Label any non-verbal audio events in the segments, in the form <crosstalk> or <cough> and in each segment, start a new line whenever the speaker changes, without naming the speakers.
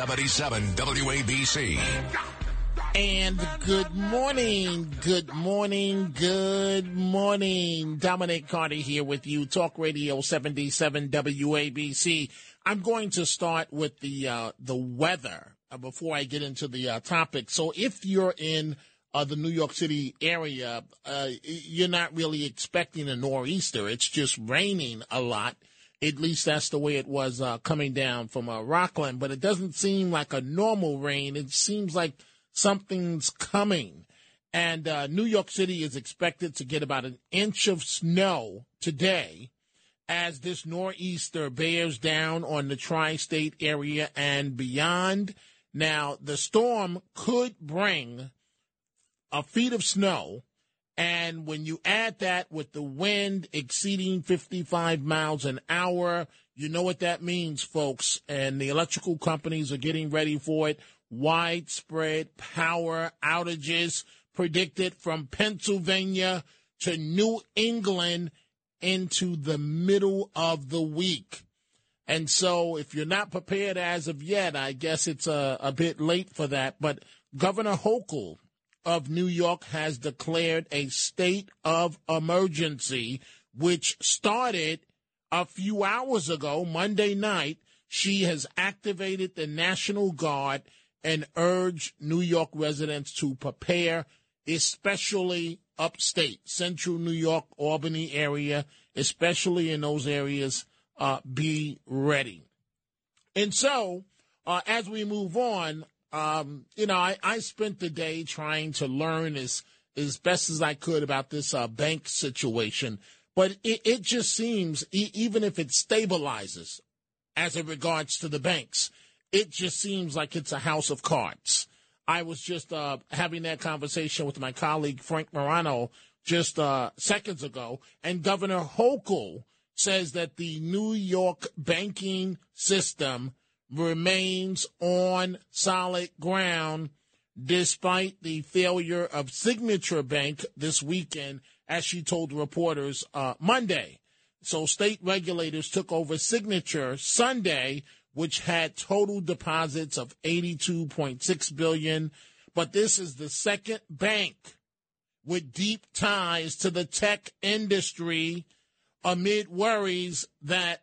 77 WABC.
And good morning, good morning, good morning. Dominic Carter here with you, Talk Radio 77 WABC. I'm going to start with the uh, the weather uh, before I get into the uh, topic. So if you're in uh, the New York City area, uh, you're not really expecting a nor'easter. It's just raining a lot. At least that's the way it was uh, coming down from uh, Rockland. But it doesn't seem like a normal rain. It seems like something's coming. And uh, New York City is expected to get about an inch of snow today as this nor'easter bears down on the tri state area and beyond. Now, the storm could bring a feet of snow. And when you add that with the wind exceeding 55 miles an hour, you know what that means, folks. And the electrical companies are getting ready for it. Widespread power outages predicted from Pennsylvania to New England into the middle of the week. And so, if you're not prepared as of yet, I guess it's a, a bit late for that. But Governor Hochul of New York has declared a state of emergency, which started a few hours ago, Monday night. She has activated the National Guard and urged New York residents to prepare, especially upstate, central New York, Albany area, especially in those areas, uh, be ready. And so, uh, as we move on, um, you know, I, I spent the day trying to learn as as best as I could about this uh, bank situation, but it, it just seems e- even if it stabilizes as it regards to the banks, it just seems like it's a house of cards. I was just uh, having that conversation with my colleague Frank Morano just uh, seconds ago, and Governor Hochul says that the New York banking system remains on solid ground despite the failure of Signature Bank this weekend, as she told reporters uh, Monday. So state regulators took over Signature Sunday, which had total deposits of 82.6 billion. But this is the second bank with deep ties to the tech industry amid worries that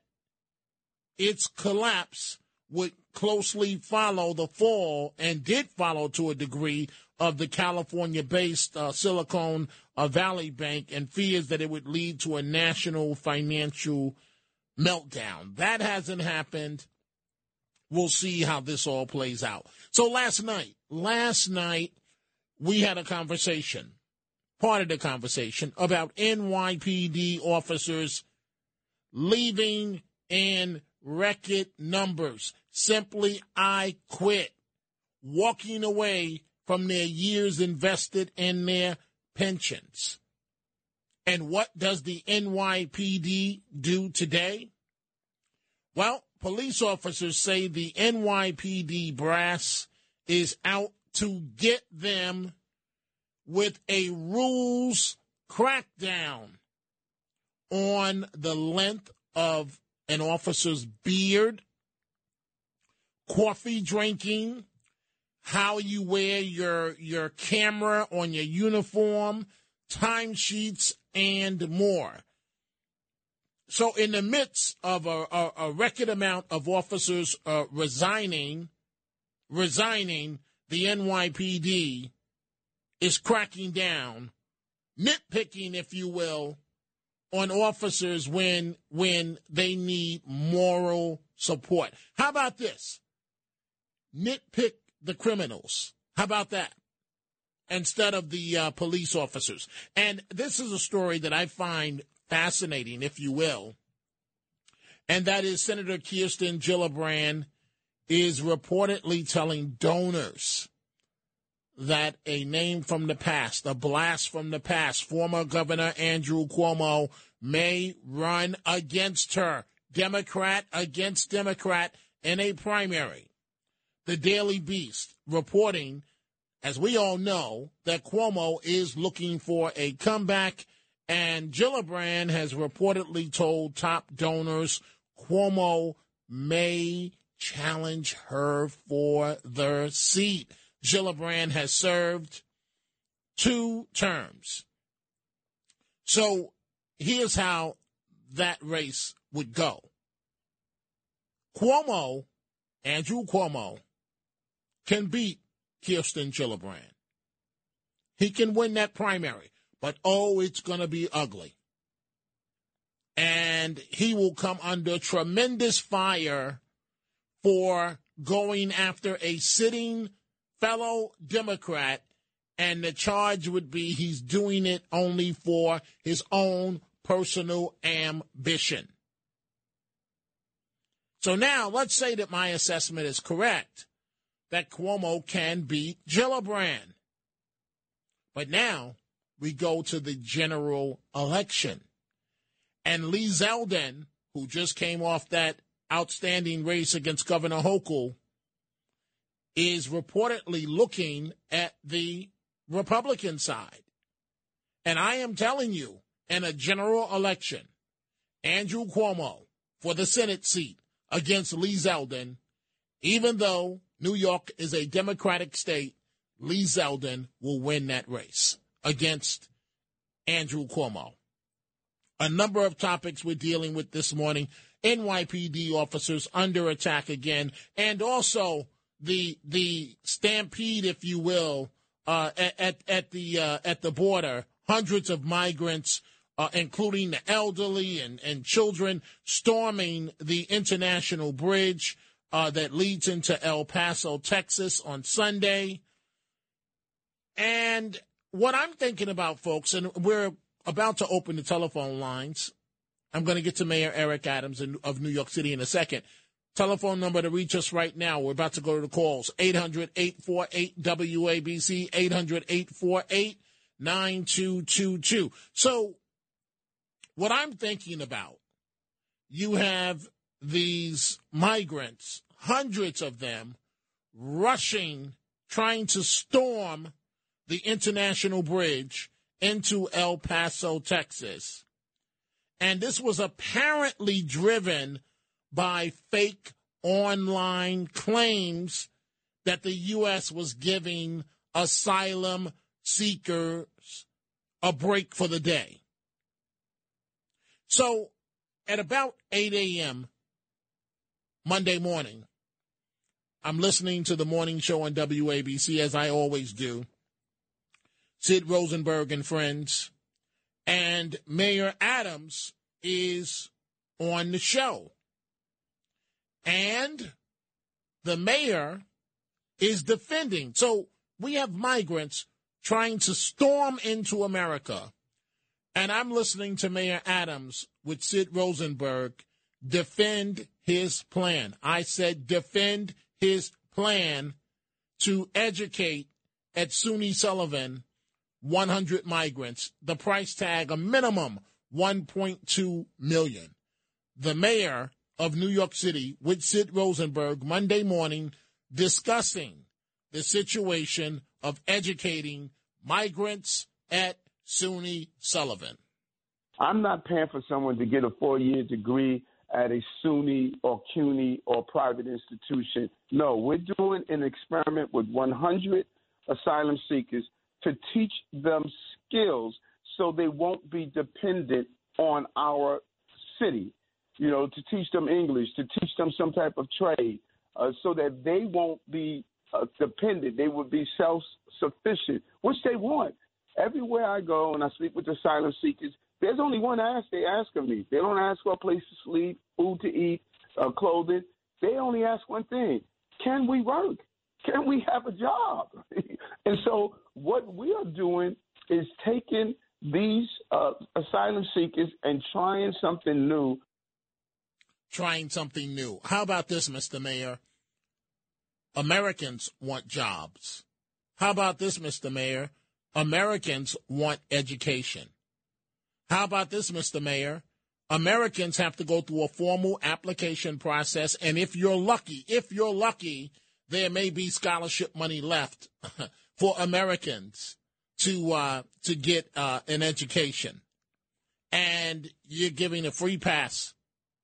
its collapse would closely follow the fall and did follow to a degree of the California based uh, Silicon uh, Valley Bank and fears that it would lead to a national financial meltdown. That hasn't happened. We'll see how this all plays out. So last night, last night, we had a conversation, part of the conversation about NYPD officers leaving in record numbers. Simply, I quit. Walking away from their years invested in their pensions. And what does the NYPD do today? Well, police officers say the NYPD brass is out to get them with a rules crackdown on the length of an officer's beard, coffee drinking, how you wear your your camera on your uniform, timesheets, and more. So, in the midst of a, a, a record amount of officers uh, resigning, resigning, the NYPD is cracking down, nitpicking, if you will, on officers when when they need moral support. How about this? Nitpick the criminals. How about that? Instead of the uh, police officers. And this is a story that I find fascinating, if you will. And that is Senator Kirsten Gillibrand is reportedly telling donors that a name from the past, a blast from the past, former Governor Andrew Cuomo may run against her, Democrat against Democrat, in a primary. The Daily Beast reporting, as we all know, that Cuomo is looking for a comeback, and Gillibrand has reportedly told top donors Cuomo may challenge her for the seat. Gillibrand has served two terms. So here's how that race would go. Cuomo, Andrew Cuomo, can beat Kirsten Gillibrand. He can win that primary, but oh, it's going to be ugly. And he will come under tremendous fire for going after a sitting fellow Democrat, and the charge would be he's doing it only for his own personal ambition. So now let's say that my assessment is correct that Cuomo can beat Gillibrand. But now we go to the general election. And Lee Zeldin, who just came off that outstanding race against Governor Hochul, is reportedly looking at the Republican side. And I am telling you, in a general election, Andrew Cuomo for the Senate seat against Lee Zeldin, even though New York is a Democratic state, Lee Zeldin will win that race against Andrew Cuomo. A number of topics we're dealing with this morning. NYPD officers under attack again, and also the the stampede, if you will, uh, at at the uh, at the border. Hundreds of migrants, uh, including the elderly and, and children, storming the international bridge uh, that leads into El Paso, Texas, on Sunday. And what I'm thinking about, folks, and we're about to open the telephone lines. I'm going to get to Mayor Eric Adams of New York City in a second. Telephone number to reach us right now. We're about to go to the calls 800 848 WABC, 800 848 9222. So, what I'm thinking about, you have these migrants, hundreds of them, rushing, trying to storm the international bridge into El Paso, Texas. And this was apparently driven by fake online claims that the U.S. was giving asylum seekers a break for the day. So at about 8 a.m. Monday morning, I'm listening to the morning show on WABC as I always do. Sid Rosenberg and friends. And Mayor Adams is on the show. And the mayor is defending. So we have migrants trying to storm into America. And I'm listening to Mayor Adams with Sid Rosenberg defend his plan. I said defend his plan to educate at SUNY Sullivan 100 migrants. The price tag a minimum 1.2 million. The mayor of New York City with Sid Rosenberg Monday morning discussing the situation of educating migrants at SUNY Sullivan.
I'm not paying for someone to get a four year degree at a SUNY or CUNY or private institution. No, we're doing an experiment with 100 asylum seekers to teach them skills so they won't be dependent on our city you know, to teach them English, to teach them some type of trade, uh, so that they won't be uh, dependent. They will be self sufficient, which they want. Everywhere I go and I speak with the asylum seekers, there's only one ask they ask of me. They don't ask for a place to sleep, food to eat, uh, clothing. They only ask one thing: Can we work? Can we have a job? <laughs> and so, what we are doing is taking these uh, asylum seekers and trying something new
trying something new. How about this, Mr. Mayor? Americans want jobs. How about this, Mr. Mayor? Americans want education. How about this, Mr. Mayor? Americans have to go through a formal application process, and if you're lucky, if you're lucky, there may be scholarship money left <laughs> for Americans to uh, to get uh, an education, and you're giving a free pass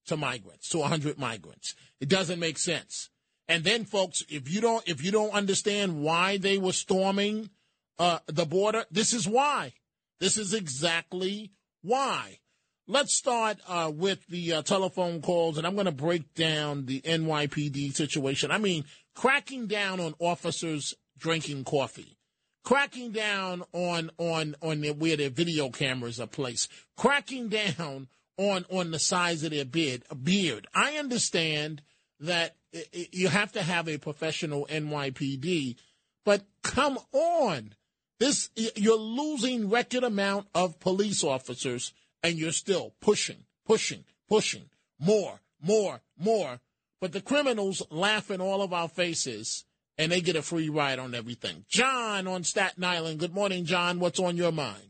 to migrants, to 100 migrants. It doesn't make sense. And then, folks, if you don't if you don't understand why they were storming uh, the border, this is why. This is exactly why. Let's start uh, with the uh, telephone calls, and I'm going to break down the NYPD situation. I mean, cracking down on officers drinking coffee, cracking down on on on the, where their video cameras are placed, cracking down on on the size of their beard. Beard. I understand that you have to have a professional NYPD, but come on, this you're losing record amount of police officers, and you're still pushing, pushing, pushing more, more, more. But the criminals laugh in all of our faces, and they get a free ride on everything. John on Staten Island. Good morning, John. What's on your mind?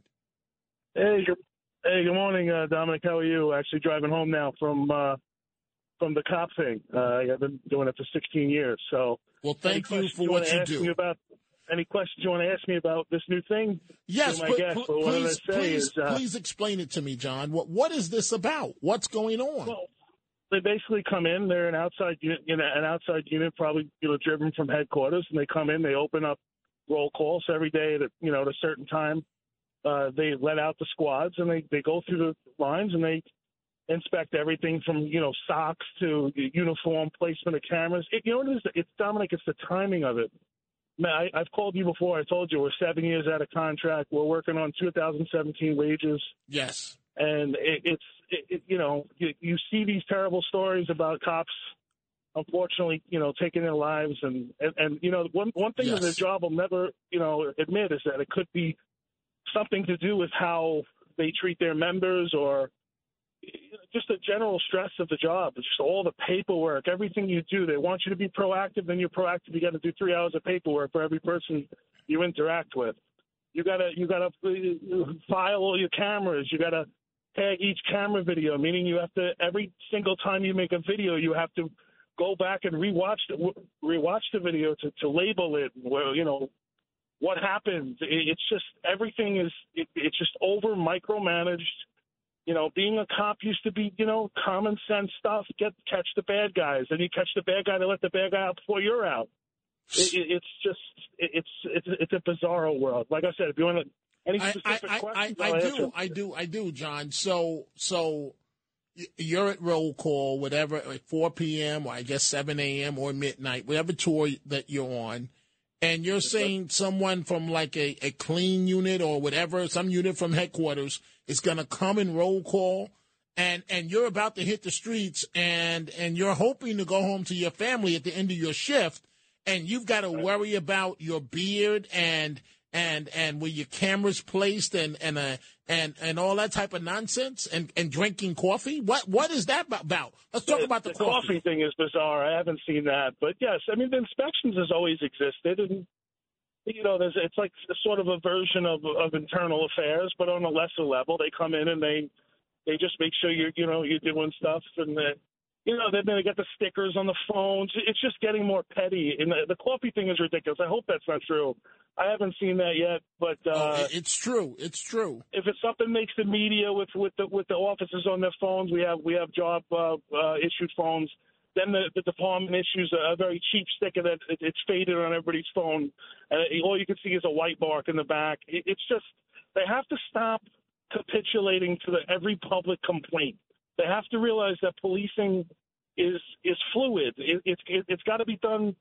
Hey, good, hey, good morning, uh, Dominic. How are you? Actually, driving home now from uh, from the cop thing. Uh, I've been doing it for 16 years. So,
well, thank you for what you do.
About, any questions you want to ask me about this new thing?
Yes,
but,
guess, please, please, is, uh, please explain it to me, John. What what is this about? What's going on?
Well, they basically come in. They're an outside unit, you know, an outside unit, probably you know, driven from headquarters, and they come in. They open up roll calls every day at you know at a certain time. Uh, they let out the squads, and they they go through the lines, and they inspect everything from you know socks to uniform placement of cameras. It, you know what it is? It's Dominic. It's the timing of it. Man, I, I've called you before. I told you we're seven years out of contract. We're working on 2017 wages.
Yes.
And it, it's it, it, you know you, you see these terrible stories about cops unfortunately, you know, taking their lives and, and, and you know, one, one thing yes. that their job will never, you know, admit is that it could be something to do with how they treat their members or just the general stress of the job. Just all the paperwork, everything you do. They want you to be proactive. Then you're proactive. You got to do three hours of paperwork for every person you interact with. You gotta you gotta uh, file all your cameras. You gotta tag each camera video, meaning you have to every single time you make a video, you have to go back and rewatch the rewatch the video to, to label it. Well, you know what happened. It's just everything is it, it's just over micromanaged you know, being a cop used to be, you know, common sense stuff. Get catch the bad guys, and you catch the bad guy to let the bad guy out before you're out. It, it, it's just, it, it's it's it's a bizarre world. Like I said, if you want to, any specific
I, I,
questions,
I, I do, I do, I do, John. So so you're at roll call, whatever, at 4 p.m. or I guess 7 a.m. or midnight, whatever tour that you're on, and you're saying someone from like a, a clean unit or whatever, some unit from headquarters is going to come and roll call and and you're about to hit the streets and and you're hoping to go home to your family at the end of your shift and you've got to worry about your beard and and and where your cameras placed and and uh, and and all that type of nonsense and and drinking coffee what what is that about let's talk about the,
the
coffee.
coffee thing is bizarre i haven't seen that but yes i mean the inspections has always existed and you know, there's it's like sort of a version of of internal affairs, but on a lesser level. They come in and they they just make sure you're you know you're doing stuff, and the, you know then they get the stickers on the phones. It's just getting more petty, and the, the coffee thing is ridiculous. I hope that's not true. I haven't seen that yet, but uh,
oh, it's true. It's true.
If it's something makes the media with with the with the officers on their phones, we have we have job uh, uh, issued phones then the, the department issues a, a very cheap sticker that it, it's faded on everybody's phone. Uh, all you can see is a white mark in the back. It, it's just they have to stop capitulating to the, every public complaint. They have to realize that policing is is fluid. It, it's it, it's got to be done.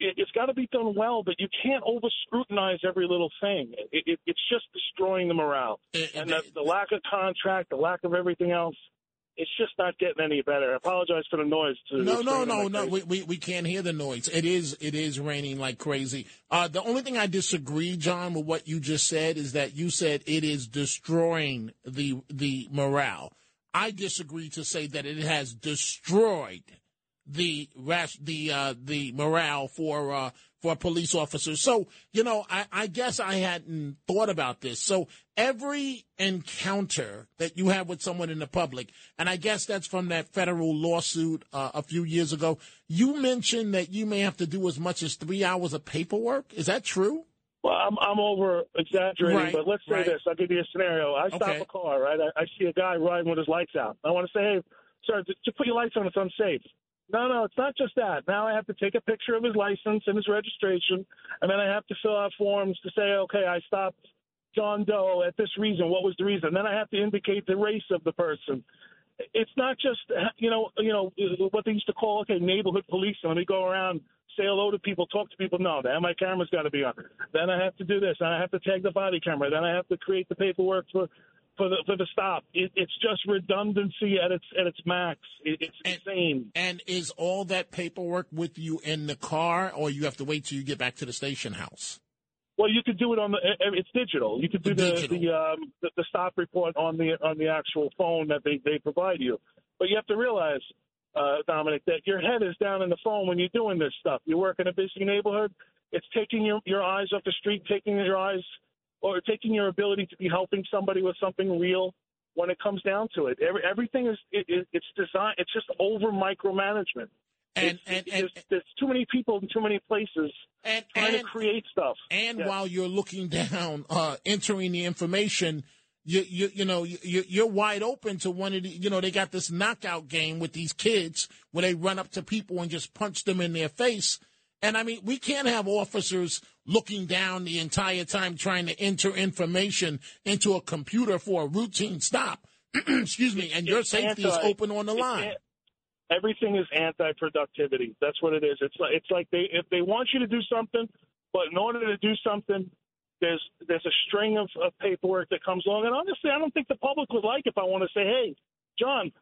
It, it's got to be done well, but you can't over scrutinize every little thing. It, it, it's just destroying the morale, and the, the lack of contract, the lack of everything else it's just not getting any better. I apologize for the noise.
no, no, no, no. We, we, we can't hear the noise. It is it is raining like crazy. Uh, the only thing I disagree, John, with what you just said is that you said it is destroying the the morale. I disagree to say that it has destroyed the the uh, the morale for uh, for police officers. So you know, I, I guess I hadn't thought about this. So every encounter that you have with someone in the public, and I guess that's from that federal lawsuit uh, a few years ago. You mentioned that you may have to do as much as three hours of paperwork. Is that true?
Well, I'm I'm over exaggerating, right, but let's say right. this. I'll give you a scenario. I stop okay. a car, right? I, I see a guy riding with his lights out. I want to say, hey, sir, just put your lights on. It's unsafe. No, no, it's not just that. Now I have to take a picture of his license and his registration, and then I have to fill out forms to say, okay, I stopped John Doe at this reason. What was the reason? Then I have to indicate the race of the person. It's not just you know you know what they used to call okay neighborhood policing. Let me go around, say hello to people, talk to people. No, then my camera's got to be on. Then I have to do this. Then I have to tag the body camera. Then I have to create the paperwork for for the for the stop. It, it's just redundancy at its at its max. It, it's
and,
insane.
And is all that paperwork with you in the car, or you have to wait till you get back to the station house?
Well, you could do it on the. It's digital. You could do the the, um, the the stop report on the on the actual phone that they they provide you. But you have to realize, uh, Dominic, that your head is down in the phone when you're doing this stuff. You work in a busy neighborhood. It's taking your your eyes off the street, taking your eyes or taking your ability to be helping somebody with something real when it comes down to it. Every, everything is it, it, it's designed. It's just over micromanagement.
And, and, and,
there's, there's, too many people in too many places
and,
trying to create stuff.
And while you're looking <laughs> down, uh, entering the information, you you you know you you're wide open to one of the you know they got this knockout game with these kids where they run up to people and just punch them in their face and I mean, we can't have officers looking down the entire time trying to enter information into a computer for a routine stop. <clears throat> Excuse me. And your safety anti, is open on the line.
Everything is anti-productivity. That's what it is. It's like it's like they if they want you to do something, but in order to do something, there's there's a string of, of paperwork that comes along. And honestly, I don't think the public would like if I want to say, "Hey, John,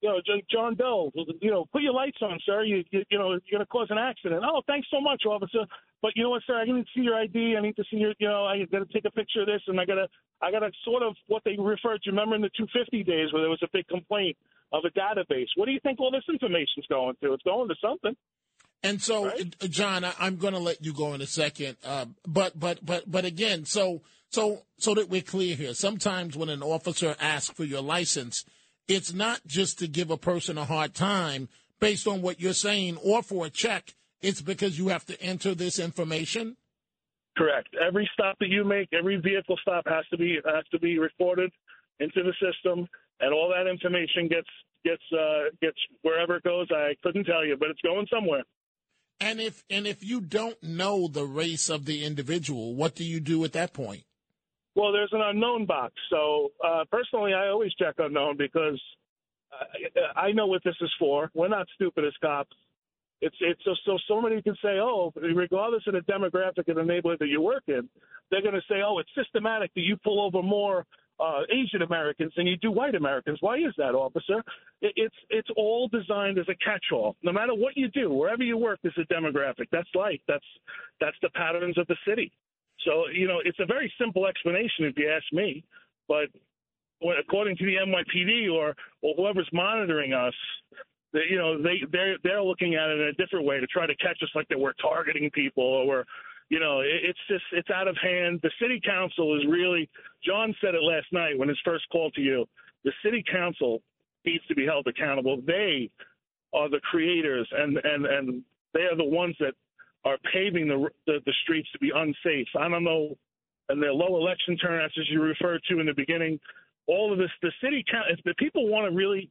you know, John Doe, you know, put your lights on, sir. You, you, you know, you're going to cause an accident. Oh, thanks so much, officer. But you know what, sir? I need to see your ID. I need to see your, you know, I got to take a picture of this, and I got to, I got to sort of what they referred to. Remember in the 250 days where there was a big complaint of a database. What do you think all this information's going to? It's going to something.
And so, right? Uh, John, I, am going to let you go in a second. Uh, but, but, but, but again, so, so, so that we're clear here. Sometimes when an officer asks for your license it's not just to give a person a hard time based on what you're saying or for a check. It's because you have to enter this information.
Correct. Every stop that you make, every vehicle stop has to be has to be recorded into the system, and all that information gets gets uh, gets wherever it goes. I couldn't tell you, but it's going somewhere.
And if and if you don't know the race of the individual, what do you do at that point?
Well, there's an unknown box. So uh, personally, I always check unknown because I, I know what this is for. We're not stupid as cops. It's it's so so somebody can say, oh, regardless of the demographic of the neighborhood that you work in, they're going to say, oh, it's systematic that you pull over more uh, Asian Americans than you do white Americans. Why is that, officer? It, it's it's all designed as a catch-all. No matter what you do, wherever you work, there's a demographic. That's life. That's that's the patterns of the city. So, you know, it's a very simple explanation if you ask me. But when, according to the NYPD or, or whoever's monitoring us, they, you know, they they're they're looking at it in a different way to try to catch us like that we're targeting people or we're, you know, it, it's just it's out of hand. The city council is really. John said it last night when his first call to you. The city council needs to be held accountable. They are the creators and and and they are the ones that are paving the, the, the streets to be unsafe. I don't know, and the low election turnouts, as you referred to in the beginning, all of this, the city council, if the people want to really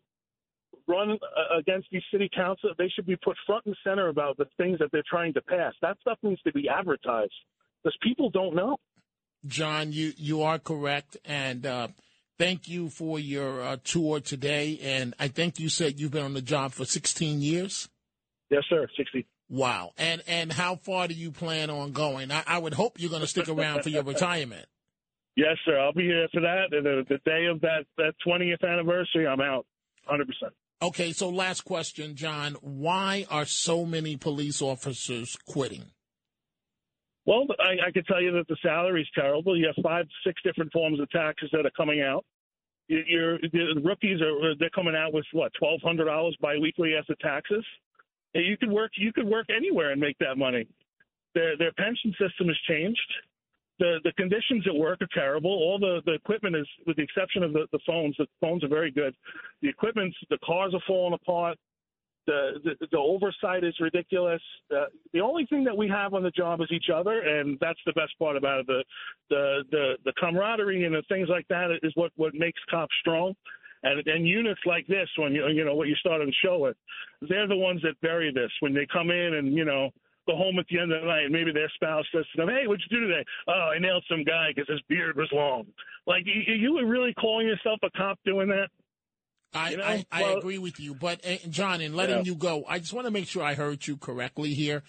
run uh, against these city council, they should be put front and center about the things that they're trying to pass. That stuff needs to be advertised because people don't know.
John, you you are correct, and uh, thank you for your uh, tour today. And I think you said you've been on the job for 16 years.
Yes, sir, 60.
Wow. And and how far do you plan on going? I, I would hope you're going to stick around for your <laughs> retirement.
Yes, sir. I'll be here for that. And the, the day of that, that 20th anniversary, I'm out 100%.
Okay, so last question, John. Why are so many police officers quitting?
Well, I, I can tell you that the salary is terrible. You have five, six different forms of taxes that are coming out. You're, the rookies are they're coming out with what twelve hundred dollars biweekly as after taxes. You could work. You could work anywhere and make that money. Their their pension system has changed. The the conditions at work are terrible. All the the equipment is, with the exception of the the phones. The phones are very good. The equipment, the cars are falling apart. The, the, the oversight is ridiculous. Uh, the only thing that we have on the job is each other, and that's the best part about it. The the the, the camaraderie and the things like that is what what makes cops strong. And, and units like this, when you you know what you started to show it, they're the ones that bury this when they come in and you know go home at the end of the night and maybe their spouse says to them, "Hey, what'd you do today?" "Oh, I nailed some guy because his beard was long." Like you, you were really calling yourself a cop doing that?
I, you know? I, I well, agree with you, but uh, John, in letting yeah. you go, I just want to make sure I heard you correctly here.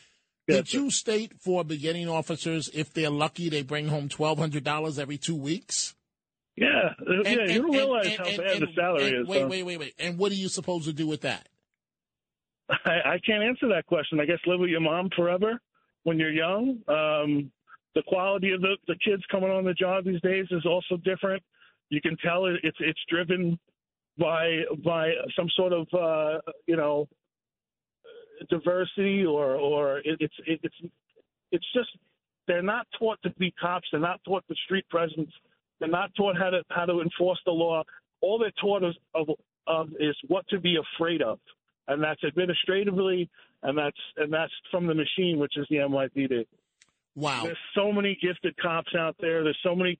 Did you state for beginning officers, if they're lucky, they bring home twelve hundred dollars every two weeks?
Yeah, and, yeah. And, you don't realize how bad the salary is.
Wait, wait, wait, wait. And what are you supposed to do with that?
I, I can't answer that question. I guess live with your mom forever when you're young. Um, the quality of the, the kids coming on the job these days is also different. You can tell it, it's it's driven by by some sort of uh, you know diversity or or it, it's it, it's it's just they're not taught to be cops. They're not taught the street presence. They're not taught how to how to enforce the law. All they're taught is, of, of is what to be afraid of, and that's administratively, and that's and that's from the machine, which is the NYPD.
Wow.
There's so many gifted cops out there. There's so many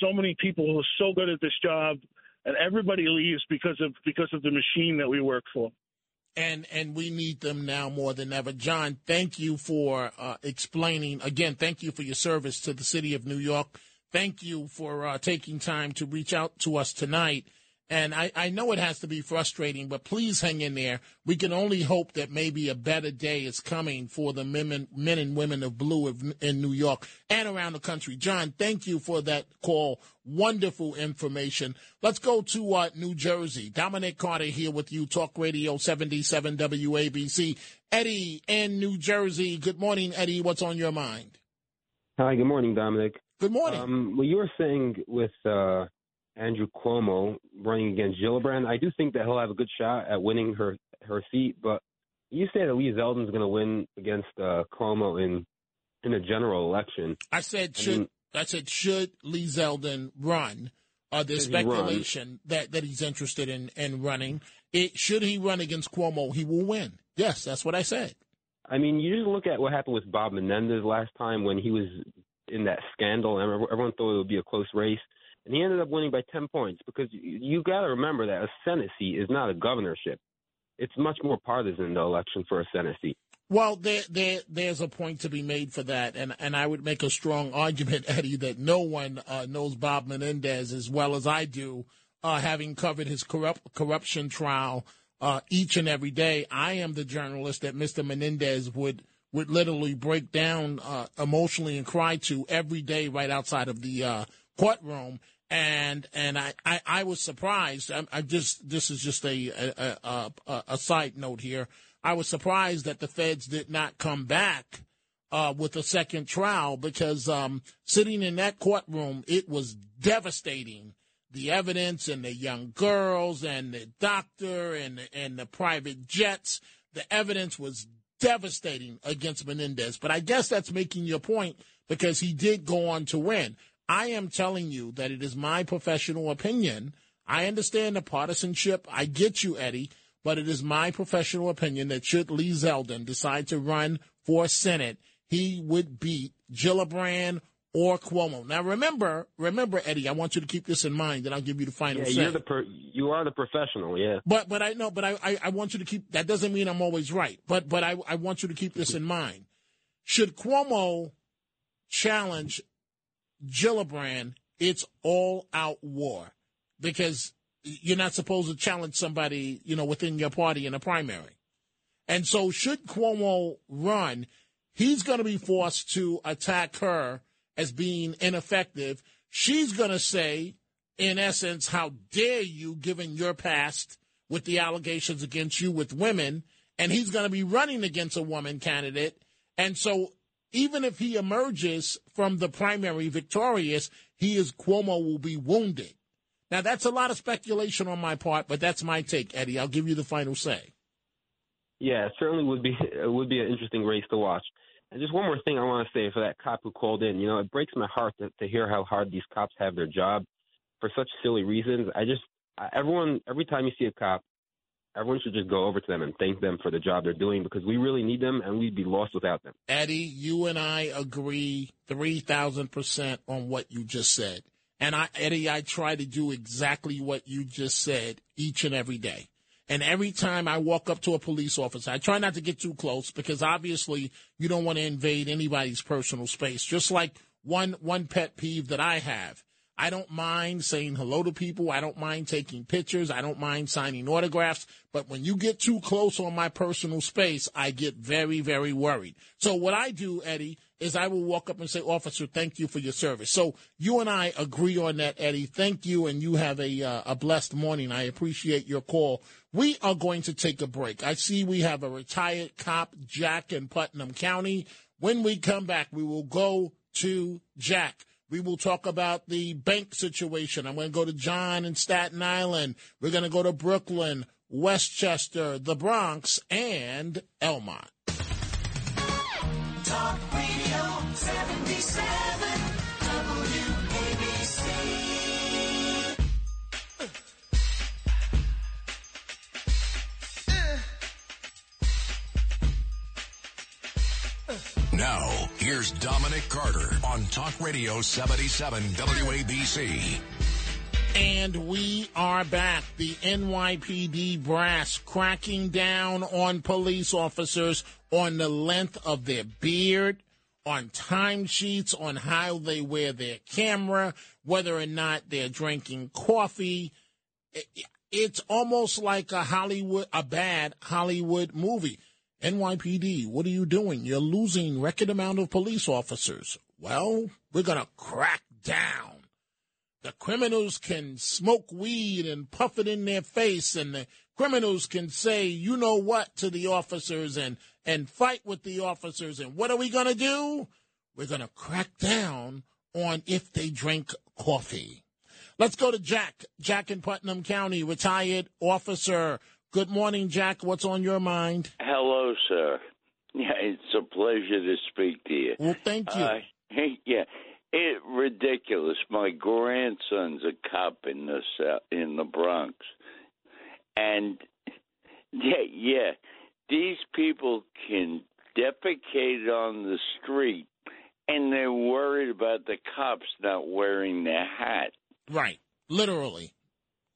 so many people who are so good at this job and everybody leaves because of because of the machine that we work for.
And and we need them now more than ever. John, thank you for uh, explaining again. Thank you for your service to the city of New York. Thank you for uh, taking time to reach out to us tonight and I, I know it has to be frustrating, but please hang in there. We can only hope that maybe a better day is coming for the men, men and women of blue in New York and around the country. John, thank you for that call. Wonderful information. Let's go to uh, New Jersey. Dominic Carter here with you, Talk Radio 77 WABC. Eddie in New Jersey. Good morning, Eddie. What's on your mind?
Hi, good morning, Dominic.
Good morning.
Um, well, you were saying with uh, Andrew Cuomo running against Gillibrand. I do think that he'll have a good shot at winning her her seat, but you say that Lee Zeldin's going to win against uh, Cuomo in in a general election.
I said should I, mean, I said should Lee Zeldin run? Uh, there's speculation that, that he's interested in, in running. It, should he run against Cuomo, he will win. Yes, that's what I said.
I mean, you just look at what happened with Bob Menendez last time when he was in that scandal, and everyone thought it would be a close race and he ended up winning by 10 points because you, got to remember that a Senate seat is not a governorship. It's much more partisan, the election for a Senate seat.
Well, there, there, there's a point to be made for that, and and I would make a strong argument, <laughs> Eddie, that no one uh, knows Bob Menendez as well as I do, uh, having covered his corrupt, corruption trial uh, each and every day. I am the journalist that Mr. Menendez would would literally break down uh, emotionally and cry to every day right outside of the uh, courtroom and and I, I, I was surprised. I, I, just this is just a a, a a, a side note here. I was surprised that the feds did not come back uh, with a second trial because um, sitting in that courtroom, it was devastating. The evidence and the young girls and the doctor and and the private jets. The evidence was devastating against Menendez. But I guess that's making your point because he did go on to win. I am telling you that it is my professional opinion. I understand the partisanship. I get you, Eddie, but it is my professional opinion that should Lee Zeldin decide to run for Senate, he would beat Gillibrand or Cuomo. Now, remember, remember, Eddie, I want you to keep this in mind, and I'll give you the final
yeah,
say.
You're the per- you are the professional, yeah.
But but I know, but I, I, I want you to keep. That doesn't mean I'm always right. But but I I want you to keep this in mind. Should Cuomo challenge Gillibrand, it's all out war because you're not supposed to challenge somebody, you know, within your party in a primary. And so should Cuomo run, he's going to be forced to attack her as being ineffective. She's going to say, in essence, how dare you given your past with the allegations against you with women. And he's going to be running against a woman candidate. And so even if he emerges from the primary victorious, he is Cuomo will be wounded. Now that's a lot of speculation on my part, but that's my take, Eddie. I'll give you the final say.
Yeah, certainly would be it would be an interesting race to watch. And just one more thing I want to say for that cop who called in. You know, it breaks my heart to, to hear how hard these cops have their job for such silly reasons. I just everyone every time you see a cop, everyone should just go over to them and thank them for the job they're doing because we really need them and we'd be lost without them.
Eddie, you and I agree 3000% on what you just said. And I Eddie, I try to do exactly what you just said each and every day. And every time I walk up to a police officer, I try not to get too close because obviously you don't want to invade anybody's personal space. Just like one one pet peeve that I have I don't mind saying hello to people. I don't mind taking pictures. I don't mind signing autographs. But when you get too close on my personal space, I get very, very worried. So what I do, Eddie, is I will walk up and say, Officer, thank you for your service. So you and I agree on that, Eddie. Thank you, and you have a uh, a blessed morning. I appreciate your call. We are going to take a break. I see we have a retired cop, Jack, in Putnam County. When we come back, we will go to Jack. We will talk about the bank situation. I'm going to go to John in Staten Island. We're going to go to Brooklyn, Westchester, the Bronx, and Elmont. Talk Radio 77 WABC.
Now, here's Dominic Carter on Talk Radio 77 WABC.
And we are back. The NYPD brass cracking down on police officers on the length of their beard, on timesheets, on how they wear their camera, whether or not they're drinking coffee. It's almost like a Hollywood, a bad Hollywood movie. NYPD, what are you doing? You're losing record amount of police officers. Well, we're going to crack down. The criminals can smoke weed and puff it in their face, and the criminals can say, you know what, to the officers and, and fight with the officers. And what are we going to do? We're going to crack down on if they drink coffee. Let's go to Jack. Jack in Putnam County, retired officer. Good morning, Jack. What's on your mind?
Hello, sir. Yeah, it's a pleasure to speak to you.
Well, thank you. Uh, <laughs>
yeah, it ridiculous. My grandson's a cop in the in the Bronx, and <laughs> yeah, yeah, these people can defecate on the street, and they're worried about the cops not wearing their hat.
Right, literally.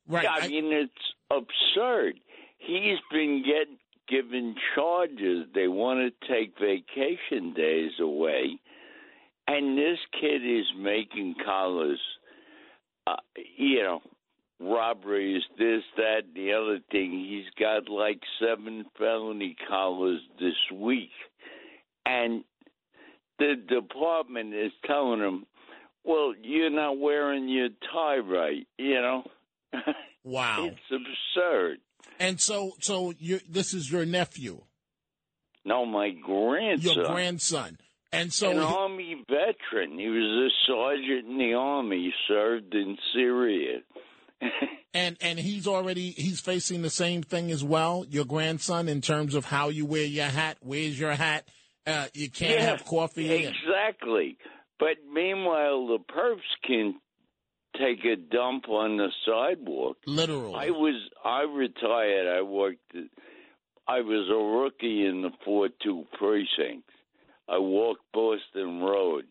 Right.
I, I mean, it's absurd he's been get, given charges. They want to take vacation days away. And this kid is making collars, uh, you know, robberies, this, that, the other thing. He's got like seven felony collars this week. And the department is telling him, well, you're not wearing your tie right, you know? <laughs>
Wow.
it's absurd.
And so, so you this is your nephew.
No, my grandson.
Your grandson. And so
an he, army veteran. He was a sergeant in the army. He served in Syria. <laughs>
and and he's already he's facing the same thing as well. Your grandson, in terms of how you wear your hat. Where's your hat? Uh, you can't
yeah,
have coffee.
Exactly. But meanwhile, the perps can take a dump on the sidewalk.
Literally.
I was I retired. I worked. I was a rookie in the four two precinct. I walked Boston Road.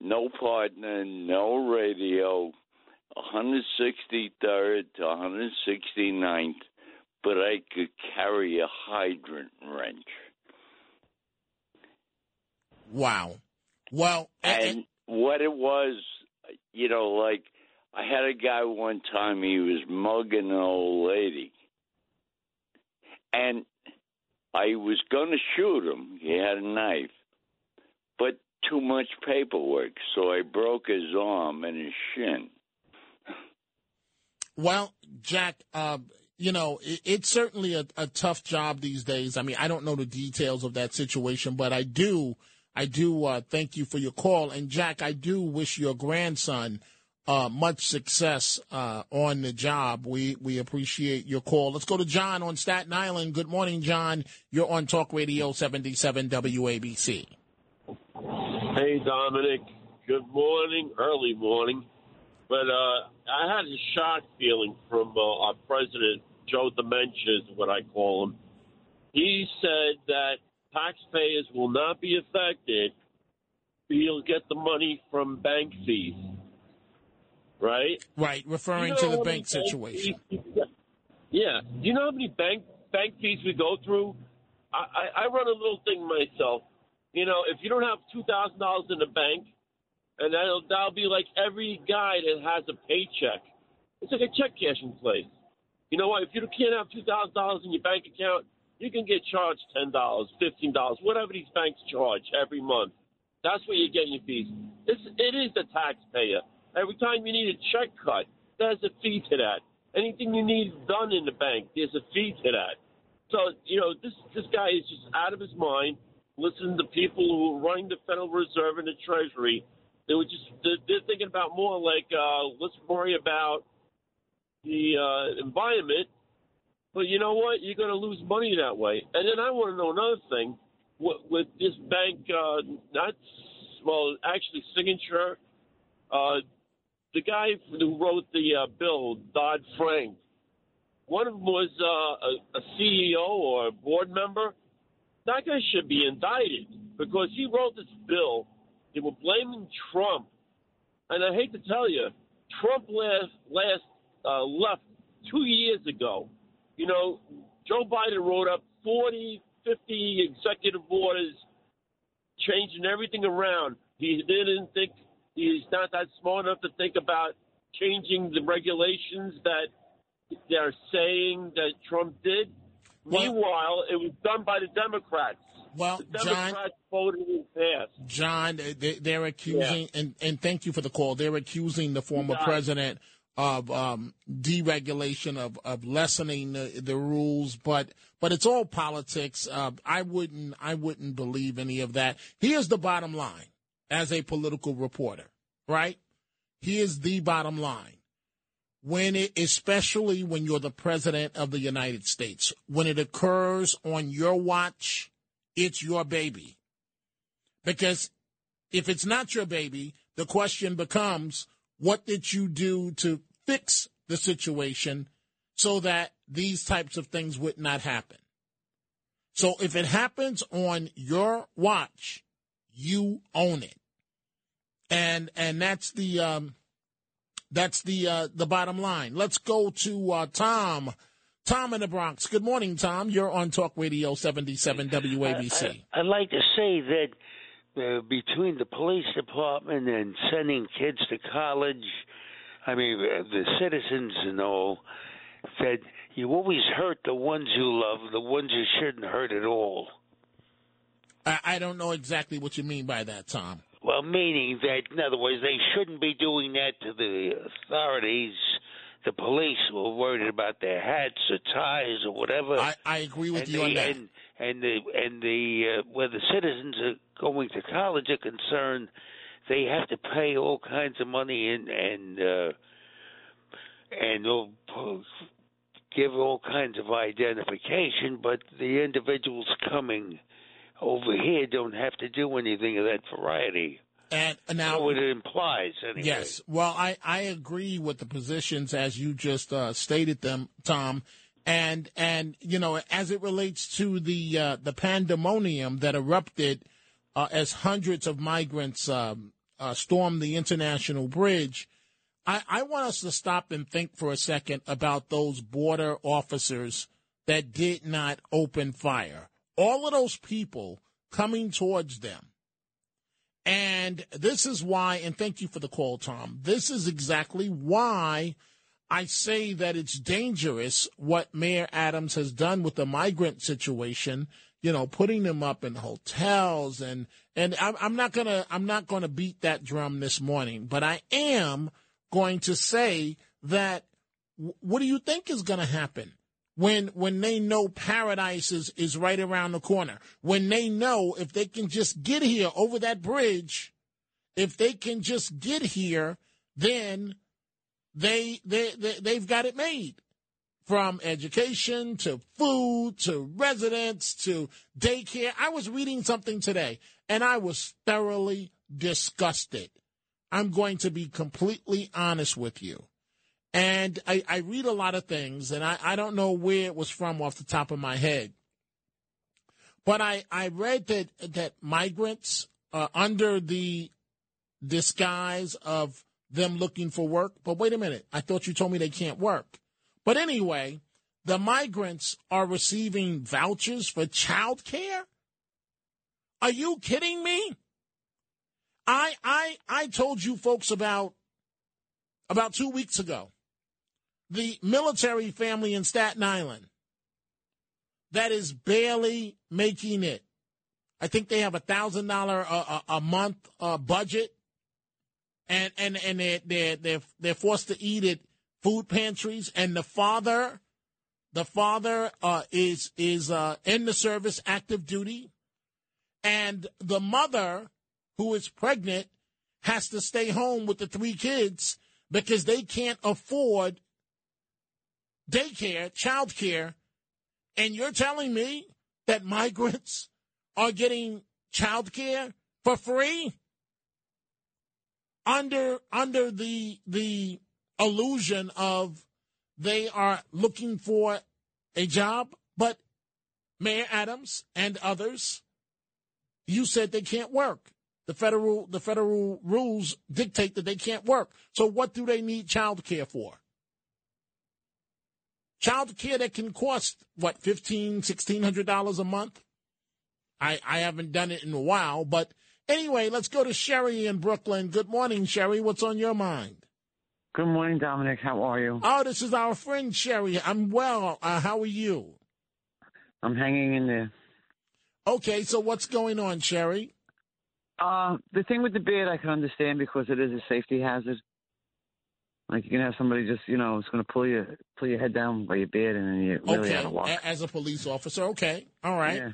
No partner, no radio. 163rd to 169th, but I could carry a hydrant wrench.
Wow. Well,
and, and what it was you know, like I had a guy one time, he was mugging an old lady. And I was going to shoot him. He had a knife, but too much paperwork. So I broke his arm and his shin.
Well, Jack, uh, you know, it, it's certainly a, a tough job these days. I mean, I don't know the details of that situation, but I do I do uh, thank you for your call. And Jack, I do wish your grandson uh, much success uh, on the job. We we appreciate your call. Let's go to John on Staten Island. Good morning, John. You're on Talk Radio 77 WABC.
Hey, Dominic. Good morning, early morning. But uh, I had a shock feeling from uh, our president, Joe Dementia, is what I call him. He said that taxpayers will not be affected. You'll get the money from bank fees right?
Right, referring you know to the bank situation.
yeah. Do you know how many bank bank fees we go through? I, I, I run a little thing myself. You know, if you don't have two thousand dollars in the bank, and that'll that'll be like every guy that has a paycheck. It's like a check cashing place. You know what? If you can't have two thousand dollars in your bank account, you can get charged ten dollars, fifteen dollars, whatever these banks charge every month. That's where you're getting your fees. It's, it is the taxpayer. Every time you need a check cut, there's a fee to that. Anything you need done in the bank, there's a fee to that. So, you know, this this guy is just out of his mind. Listening to people who are running the Federal Reserve and the Treasury, they were just they're, they're thinking about more like uh, let's worry about the uh, environment. But you know what? You're going to lose money that way. And then I want to know another thing with, with this bank, uh, not well, actually, Signature. Uh, the guy who wrote the uh, bill, Dodd Frank, one of them was uh, a, a CEO or a board member. That guy should be indicted because he wrote this bill. They were blaming Trump, and I hate to tell you, Trump last last uh, left two years ago. You know, Joe Biden wrote up 40, 50 executive orders, changing everything around. He didn't think He's not that smart enough to think about changing the regulations that they're saying that Trump did. Well, Meanwhile, it was done by the Democrats.
Well, <laughs>
the
John,
voted it passed.
John, they, are accusing, yeah. and, and thank you for the call. They're accusing the former president of um, deregulation, of, of lessening the, the, rules, but but it's all politics. Uh, I wouldn't I wouldn't believe any of that. Here's the bottom line: as a political reporter, right? Here's the bottom line. When it, especially when you're the president of the United States, when it occurs on your watch, it's your baby. Because if it's not your baby, the question becomes, what did you do to fix the situation so that these types of things would not happen? So if it happens on your watch, you own it and and that's the um, that's the uh, the bottom line. Let's go to uh, Tom. Tom in the Bronx. Good morning, Tom. You're on Talk Radio 77 WABC.
I, would like to say that uh, between the police department and sending kids to college, I mean, uh, the citizens and all, that you always hurt the ones you love, the ones you shouldn't hurt at all.
I, I don't know exactly what you mean by that, Tom.
Well, meaning that, in other words, they shouldn't be doing that to the authorities, the police, were worried about their hats or ties or whatever.
I, I agree with and you the, on that.
And, and the and the uh, where the citizens are going to college are concerned, they have to pay all kinds of money and and uh, and they'll give all kinds of identification, but the individuals coming over here don't have to do anything of that variety.
And now,
what it implies, anyway.
Yes. Well, I, I agree with the positions as you just uh, stated them, Tom. And and you know, as it relates to the uh, the pandemonium that erupted uh, as hundreds of migrants um, uh, stormed the international bridge, I, I want us to stop and think for a second about those border officers that did not open fire all of those people coming towards them. And this is why, and thank you for the call, Tom. This is exactly why I say that it's dangerous what Mayor Adams has done with the migrant situation. You know, putting them up in hotels and and I'm, I'm not gonna I'm not gonna beat that drum this morning, but I am going to say that. What do you think is going to happen? When when they know paradise is, is right around the corner, when they know if they can just get here over that bridge, if they can just get here, then they, they, they, they've got it made from education to food to residents to daycare. I was reading something today and I was thoroughly disgusted. I'm going to be completely honest with you. And I, I read a lot of things, and I, I don't know where it was from off the top of my head. But I, I read that, that migrants, uh, under the disguise of them looking for work, but wait a minute, I thought you told me they can't work. But anyway, the migrants are receiving vouchers for child care? Are you kidding me? I I I told you folks about about 2 weeks ago the military family in Staten Island that is barely making it. I think they have a thousand dollar a month uh, budget, and and and they they they're they're forced to eat at food pantries. And the father, the father uh, is is uh, in the service, active duty, and the mother, who is pregnant, has to stay home with the three kids because they can't afford daycare, child care, and you're telling me that migrants are getting child care for free? Under under the the illusion of they are looking for a job? But mayor adams and others you said they can't work. The federal the federal rules dictate that they can't work. So what do they need child care for child care that can cost what fifteen, sixteen hundred dollars a month. I I haven't done it in a while, but anyway, let's go to Sherry in Brooklyn. Good morning, Sherry. What's on your mind?
Good morning, Dominic. How are you?
Oh, this is our friend Sherry. I'm well. Uh, how are you?
I'm hanging in there.
Okay, so what's going on, Sherry?
Uh, the thing with the bed I can understand because it is a safety hazard. Like you can have somebody just, you know, it's going to pull you pull your head down by your beard, and then you really
okay.
out of walk.
As a police officer, okay, all right.
Yeah.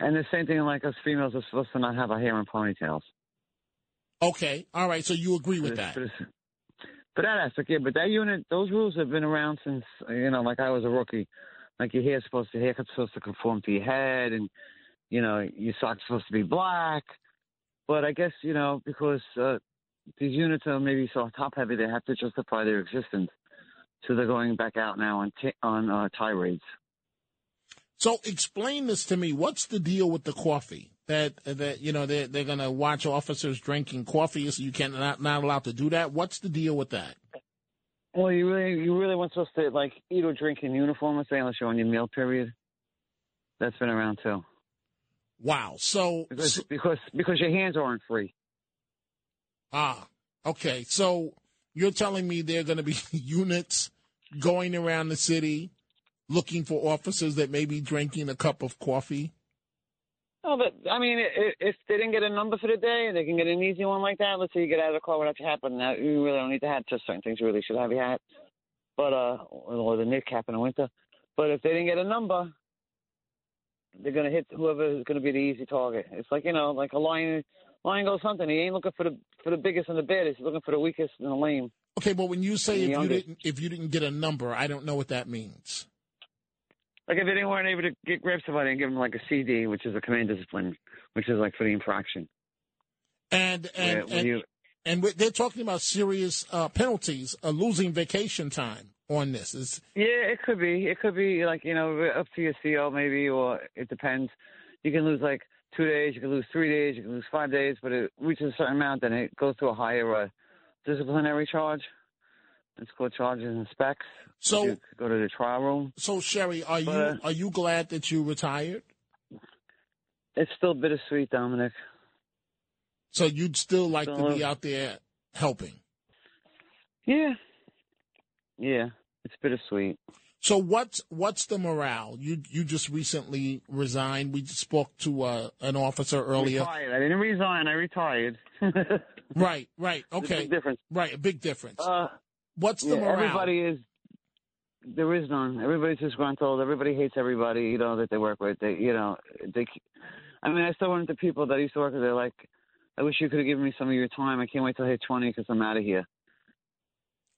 And the same thing, like us females are supposed to not have our hair in ponytails.
Okay, all right. So you agree with that?
But, that aspect, yeah. But that unit, those rules have been around since, you know, like I was a rookie. Like your hair's supposed to, haircut's supposed to conform to your head, and you know, your socks supposed to be black. But I guess you know because uh, these units are maybe so top heavy they have to justify their existence. So they're going back out now on t- on uh, tirades.
So explain this to me. What's the deal with the coffee? That that you know they're they're going to watch officers drinking coffee, so you can't not not allowed to do that. What's the deal with that?
Well, you really you really weren't supposed to like eat or drink in uniform, say, unless you're on your meal period. That's been around too.
Wow. So
because
so,
because because your hands aren't free.
Ah, okay. So you're telling me there are going to be <laughs> units going around the city looking for officers that may be drinking a cup of coffee?
Oh, but I mean, if they didn't get a number for the day, they can get an easy one like that. Let's say you get out of the car without your hat, but now you really don't need the hat. Just certain things you really should have your hat, but uh, or the knit cap in the winter. But if they didn't get a number, they're gonna hit whoever is gonna be the easy target. It's like you know, like a lion lion goes hunting. He ain't looking for the for the biggest and the baddest. He's looking for the weakest and the lame.
Okay, but when you say if you didn't if you didn't get a number, I don't know what that means.
Like if they didn't weren't able to get grab somebody and give them like a CD, which is a command discipline, which is like for the infraction.
And and
Where- where
and,
you-
and they're talking about serious uh, penalties, uh, losing vacation time on this. Is
Yeah, it could be. It could be like you know up to your CO maybe, or it depends. You can lose like two days. You can lose three days. You can lose five days. But it reaches a certain amount, then it goes to a higher uh, disciplinary charge. It's called charges and specs.
So-
you go to the trial room.
so Sherry, are you are you glad that you retired?
It's still bittersweet, Dominic.
So you'd still like to be out there helping.
Yeah. Yeah, it's bittersweet.
So what's what's the morale? You you just recently resigned. We spoke to uh, an officer earlier.
Retired. I didn't resign. I retired. <laughs>
Right, right, okay,
big difference.
right, a big difference.
Uh,
what's the
yeah,
morale?
everybody is. There is none. Everybody's disgruntled. Everybody hates everybody. You know that they work with. They, you know, they. I mean, I still run into people that I used to work with. They're like, "I wish you could have given me some of your time. I can't wait till I hit twenty because I'm out of here."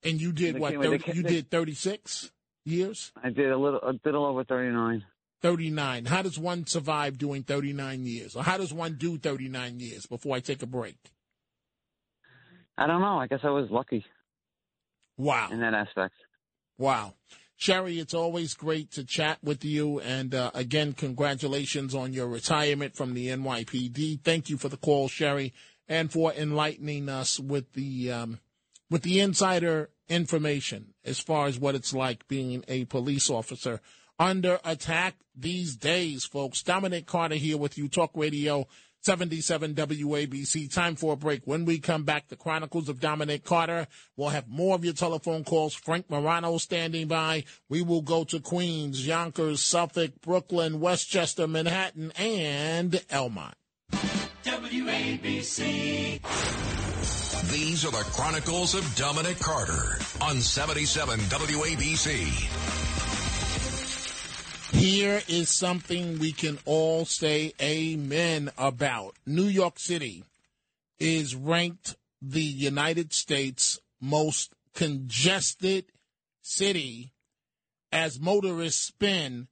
And you did
They
what?
came with-
30,
they
you
they-
did 36 years?
I did a little, a little over 39.
39. How does one survive doing 39 years? Or how does one do 39 years before I take a break?
I don't know. I guess I was lucky.
Wow.
In that aspect.
Wow. Sherry, it's always great to chat with you. And uh, again, congratulations on your retirement from the NYPD. Thank you for the call, Sherry, and for enlightening us with the um, with the insider information as far as what it's like being a police officer under attack these days, folks. Dominic Carter here with you, Talk Radio 77 WABC. Time for a break. When we come back, the Chronicles of Dominic Carter. We'll have more of your telephone calls. Frank Morano standing by. We will go to Queens, Yonkers, Suffolk, Brooklyn, Westchester, Manhattan, and Elmont.
WABC. These are the Chronicles of Dominic Carter on 77 WABC.
Here is something we can all say amen about. New York City is ranked the United States most congested city as motorists spend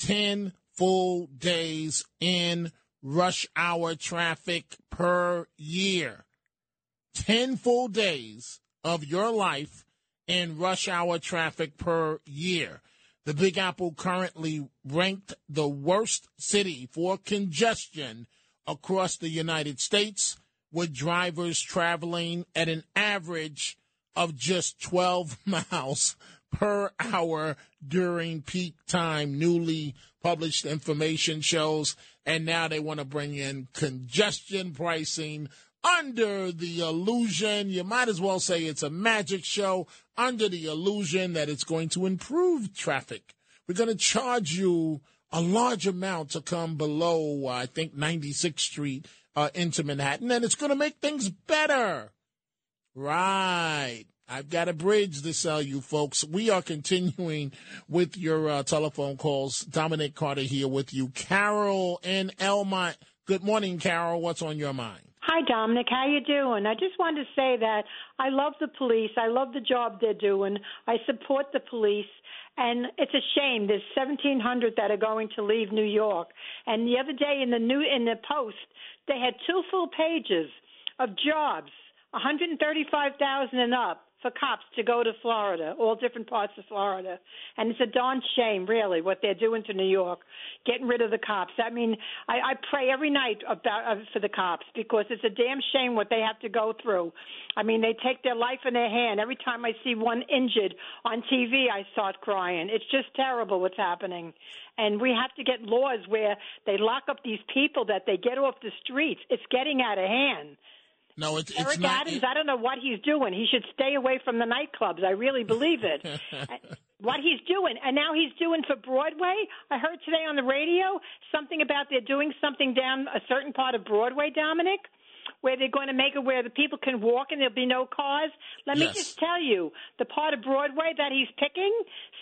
10 full days in rush hour traffic per year. 10 full days of your life in rush hour traffic per year. The Big Apple currently ranked the worst city for congestion across the United States, with drivers traveling at an average of just 12 <laughs> miles per hour during peak time. Newly published information shows, and now they want to bring in congestion pricing under the illusion, you might as well say it's a magic show, under the illusion that it's going to improve traffic. We're going to charge you a large amount to come below, uh, I think, 96th Street uh, into Manhattan, and it's going to make things better. Right. I've got a bridge to sell you folks. We are continuing with your uh, telephone calls. Dominic Carter here with you. Carol in Elmont. Good morning, Carol. What's on your mind?
Hi, Dominic. How you doing? I just wanted to say that I love the police. I love the job they're doing. I support the police. And it's a shame. There's 1,700 that are going to leave New York. And the other day in the new in the Post, they had two full pages of jobs, 135,000 and up for cops to go to Florida, all different parts of Florida. And it's a darn shame, really, what they're doing to New York, getting rid of the cops. I mean, I, I pray every night about uh, for the cops because it's a damn shame what they have to go through. I mean, they take their life in their hand. Every time I see one injured on TV, I start crying. It's just terrible what's happening. And we have to get laws where they lock up these people that they get off the streets. It's getting out of hand.
No, it's, it's
Eric
not.
Adams, I don't know what he's doing. He should stay away from the nightclubs. I really believe it. <laughs> what he's doing, and now he's doing for Broadway. I heard today on the radio something about they're doing something down a certain part of Broadway, Dominic, where they're going to make it where the people can walk and there'll be no cars. Let me just tell you, the part of Broadway that he's picking,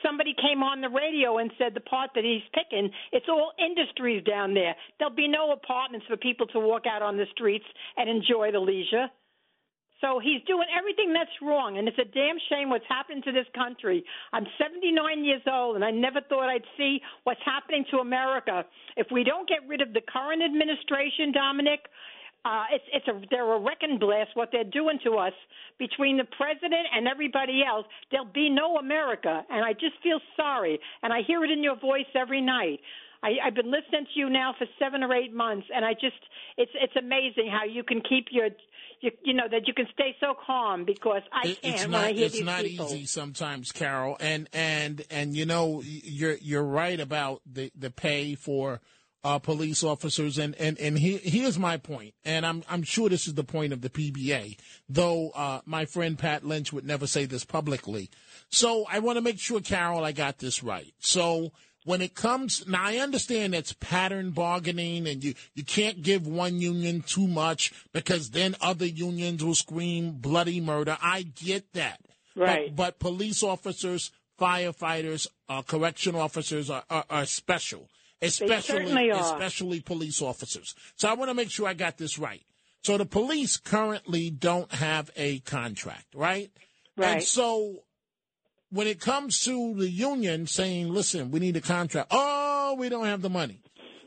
somebody came on the radio and said the part that he's picking, it's all industries down there. There'll be no apartments for people to walk out on the streets and enjoy the leisure. So he's doing everything that's wrong, and it's a damn shame what's happened to this country. I'm 79 years old, and I never thought I'd see what's happening to America. If we don't get rid of the current administration, Dominic, uh, it's it's a they're a wrecking blast what they're doing to us between the president and everybody else. There'll be no America, and I just feel sorry, and I hear it in your voice every night. I, I've been listening to you now for seven or eight months, and I just it's it's amazing how you can keep your you, you know that you can stay so calm because I
It-
can't
it's
when
not
I hear
it's not easy sometimes carol and and and you know you're you're right about the the pay for uh, police officers and and and he, here's my point and i'm i'm sure this is the point of the pba though uh, my friend pat lynch would never say this publicly. So i want to make sure carol i got this right. So when it comes now i understand it's pattern bargaining and you you can't give one union too much because then other unions will scream bloody murder. I get that.
Right.
but, but police officers firefighters uh, correction officers are, are, are special especially especially police officers so i want to make sure i got this right so the police currently don't have a contract right
Right.
And so when it comes to the union saying, listen, we need a contract. Oh, we don't have the money.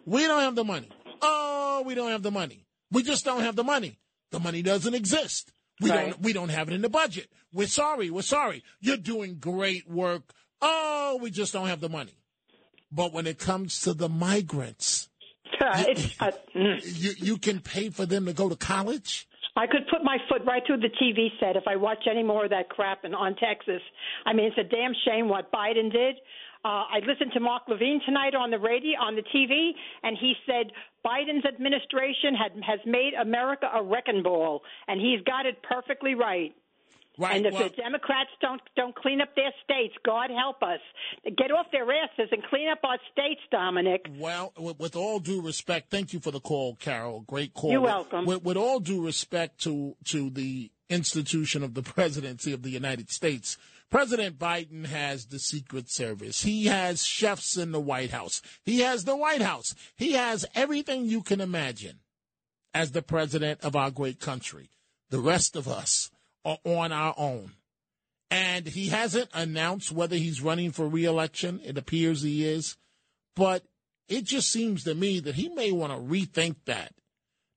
We don't have the money. Oh, we don't have the money. We just don't have the money. The money doesn't exist. We
Right.
don't we don't have it in the budget. We're sorry. We're sorry. You're doing great work. Oh, we just don't have the money. But when it comes to the migrants,
uh, mm.
you you can pay for them to go to college?
I could put my foot right through the TV set if I watch any more of that crap in, on Texas. I mean, it's a damn shame what Biden did. Uh, I listened to Mark Levin tonight on the radio, on the TV, and he said Biden's administration had, has made America a wrecking ball, and he's got it perfectly right.
Right.
And if
well-
the Democrats don't don't clean up their states, God help us. Get off their asses and clean up our states, Dominic.
Well, with, with all due respect, thank you for the call, Carol. Great call.
You're welcome.
With, with all due respect to to the institution of the <laughs> presidency of the United States, President Biden has the Secret Service. He has chefs in the White House. He has the White House. He has everything you can imagine as the president of our great country. The rest of us are on our own. And he hasn't announced whether he's running for reelection. It appears he is. But it just seems to me that he may want to rethink that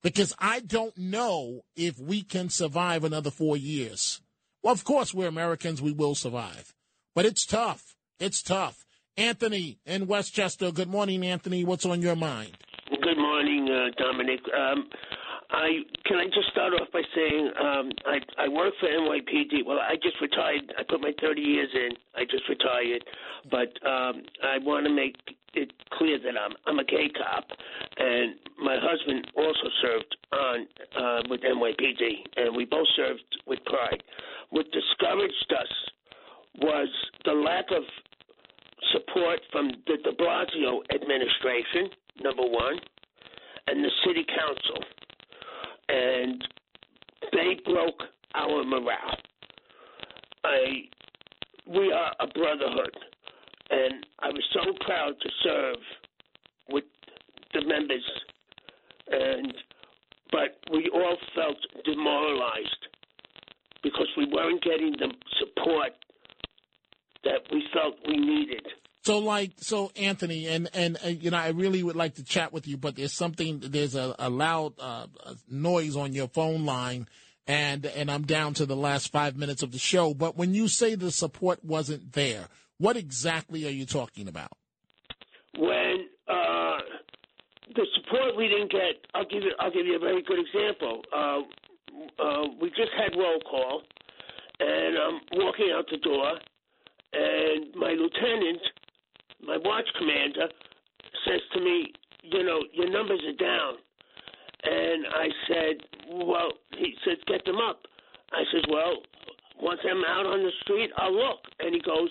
because I don't know if we can survive another four years. Well, of course, we're Americans. We will survive. But it's tough. It's tough. Anthony in Westchester. Good morning, Anthony. What's on your mind?
Good morning, uh, Dominic. Um, I can I just start off by saying um, I I work for NYPD. Well, I just retired. I put my 30 years in. I just retired, but um, I want to make it clear that I'm I'm a gay cop, and my husband also served on uh, with NYPD, and we both served with pride. What discouraged us was the lack of support from the De Blasio administration, number one, and the city council. And they broke our morale. I, we are a brotherhood, and I was so proud to serve with the members, and but we all felt demoralized because we weren't getting the support that we felt we needed.
So, like, so Anthony, and and uh, you know, I really would like to chat with you, but there's something, there's a, a loud uh, noise on your phone line, and and I'm down to the last five minutes of the show. But when you say the support wasn't there, what exactly are you talking about?
when uh, the support we didn't get, I'll give you, I'll give you a very good example. Uh, uh, we just had roll call, and I'm walking out the door, and my lieutenant, my watch commander, says to me, "You know, your numbers are down." And I said, "Well," he said, "Get them up." I said, "Well, once I'm out on the street, I'll look." And he goes,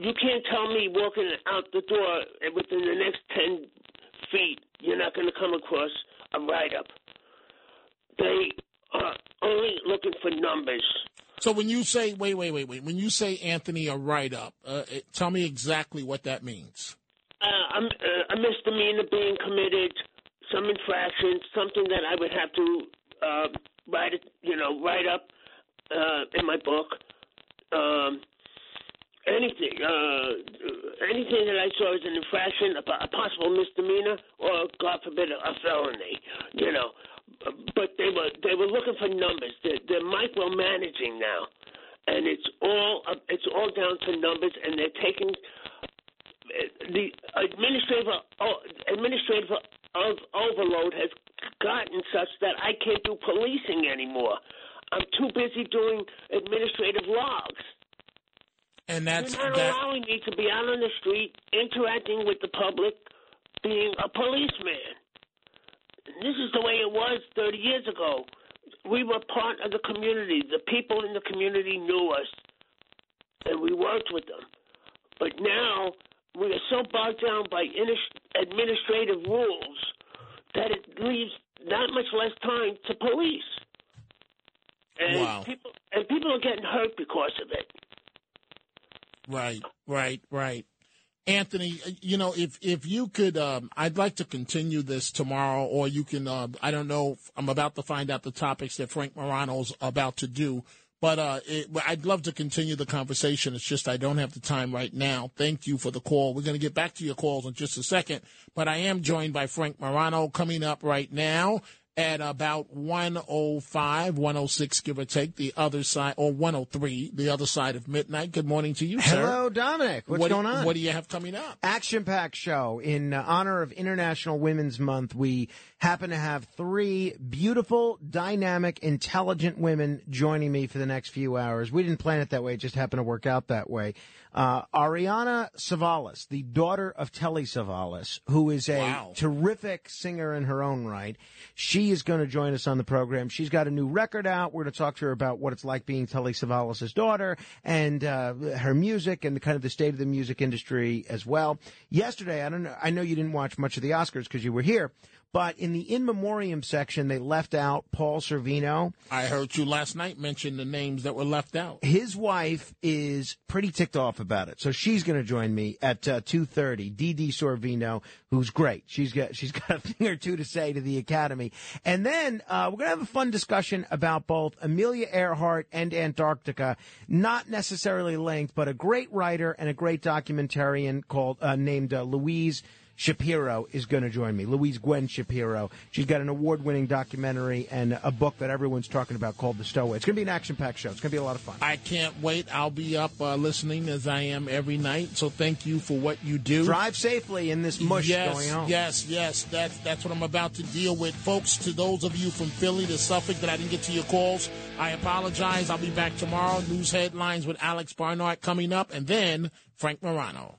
you can't tell me walking out the door within the next 10 feet you're not going to come across a write up. They are only looking for numbers.
So when you say, wait, wait, wait, wait, when you say Anthony a write up, uh, tell me exactly what that means.
Uh, I'm, uh, a misdemeanor being committed, some infraction, something that I would have to uh, write it, you know, write up uh, in my book. Um, anything, uh, anything that I saw as an infraction, a, a possible misdemeanor, or God forbid, a felony. You know, but they were they were looking for numbers. They're, they're micromanaging now, and it's all uh, it's all down to numbers, and they're taking the administrative uh, administrative of overload has gotten such that I can't do policing anymore. I'm too busy doing administrative logs.
And that's
You're not
that.
allowing me to be out on the street, interacting with the public, being a policeman. This is the way it was 30 years ago. We were part of the community. The people in the community knew us, and we worked with them. But now we are so bogged down by administrative rules that it leaves not much less time to police. And
Wow.
people and people are getting hurt because of it.
Right, right, right. Anthony, uh, you know, if if you could, um, I'd like to continue this tomorrow, or you can. Uh, I don't know. I'm about to find out the topics that Frank Morano's about to do, But uh, it, I'd love to continue the conversation. It's just I don't have the time right now. Thank you for the call. We're going to get back to your calls in just a second. But I am joined by Frank Morano coming up right now at about 105, 106, give or take, the other side, or 103, the other side of midnight. Good morning to you, sir.
Hello, Dominic. What's
what,
going on?
What do you have coming up?
Action packed show. In honor of International Women's Month, we happen to have three beautiful, dynamic, intelligent women joining me for the next few hours. We didn't plan it that way, it just happened to work out that way. Uh, Ariana Savalas, the daughter of Telly Savalas, who is a
Wow.
terrific singer in her own right. She is going to join us on the program. She's got a new record out. We're going to talk to her about what it's like being Telly Savalas' daughter and uh, her music and the kind of the state of the music industry as well. Yesterday, I don't know. I know you didn't watch much of the Oscars because you were here. But in the in memoriam section, they left out Paul Sorvino.
I heard you last night mention the names that were left out.
His wife is pretty ticked off about it, so she's going to join me at uh, two thirty. Dee Sorvino, who's great. She's got she's <laughs> got a thing or two to say to the Academy, and then uh, we're going to have a fun discussion about both Amelia Earhart and Antarctica. Not necessarily linked, but a great writer and a great documentarian called uh, named uh, Louise. Shapiro is going to join me. Louise Gwen Shapiro. She's got an award-winning documentary and a book that everyone's talking about called The Stowaway. It's going to be an action-packed show. It's going to be a lot of fun.
I can't wait. I'll be up uh, listening as I am every night. So thank you for what you do.
Drive safely in this mush
yes,
going on.
Yes, yes, that's that's what I'm about to deal with, folks. To those of you from Philly to Suffolk that I didn't get to your calls, I apologize. I'll be back tomorrow. News headlines with Alex Barnard coming up, and then Frank Morano.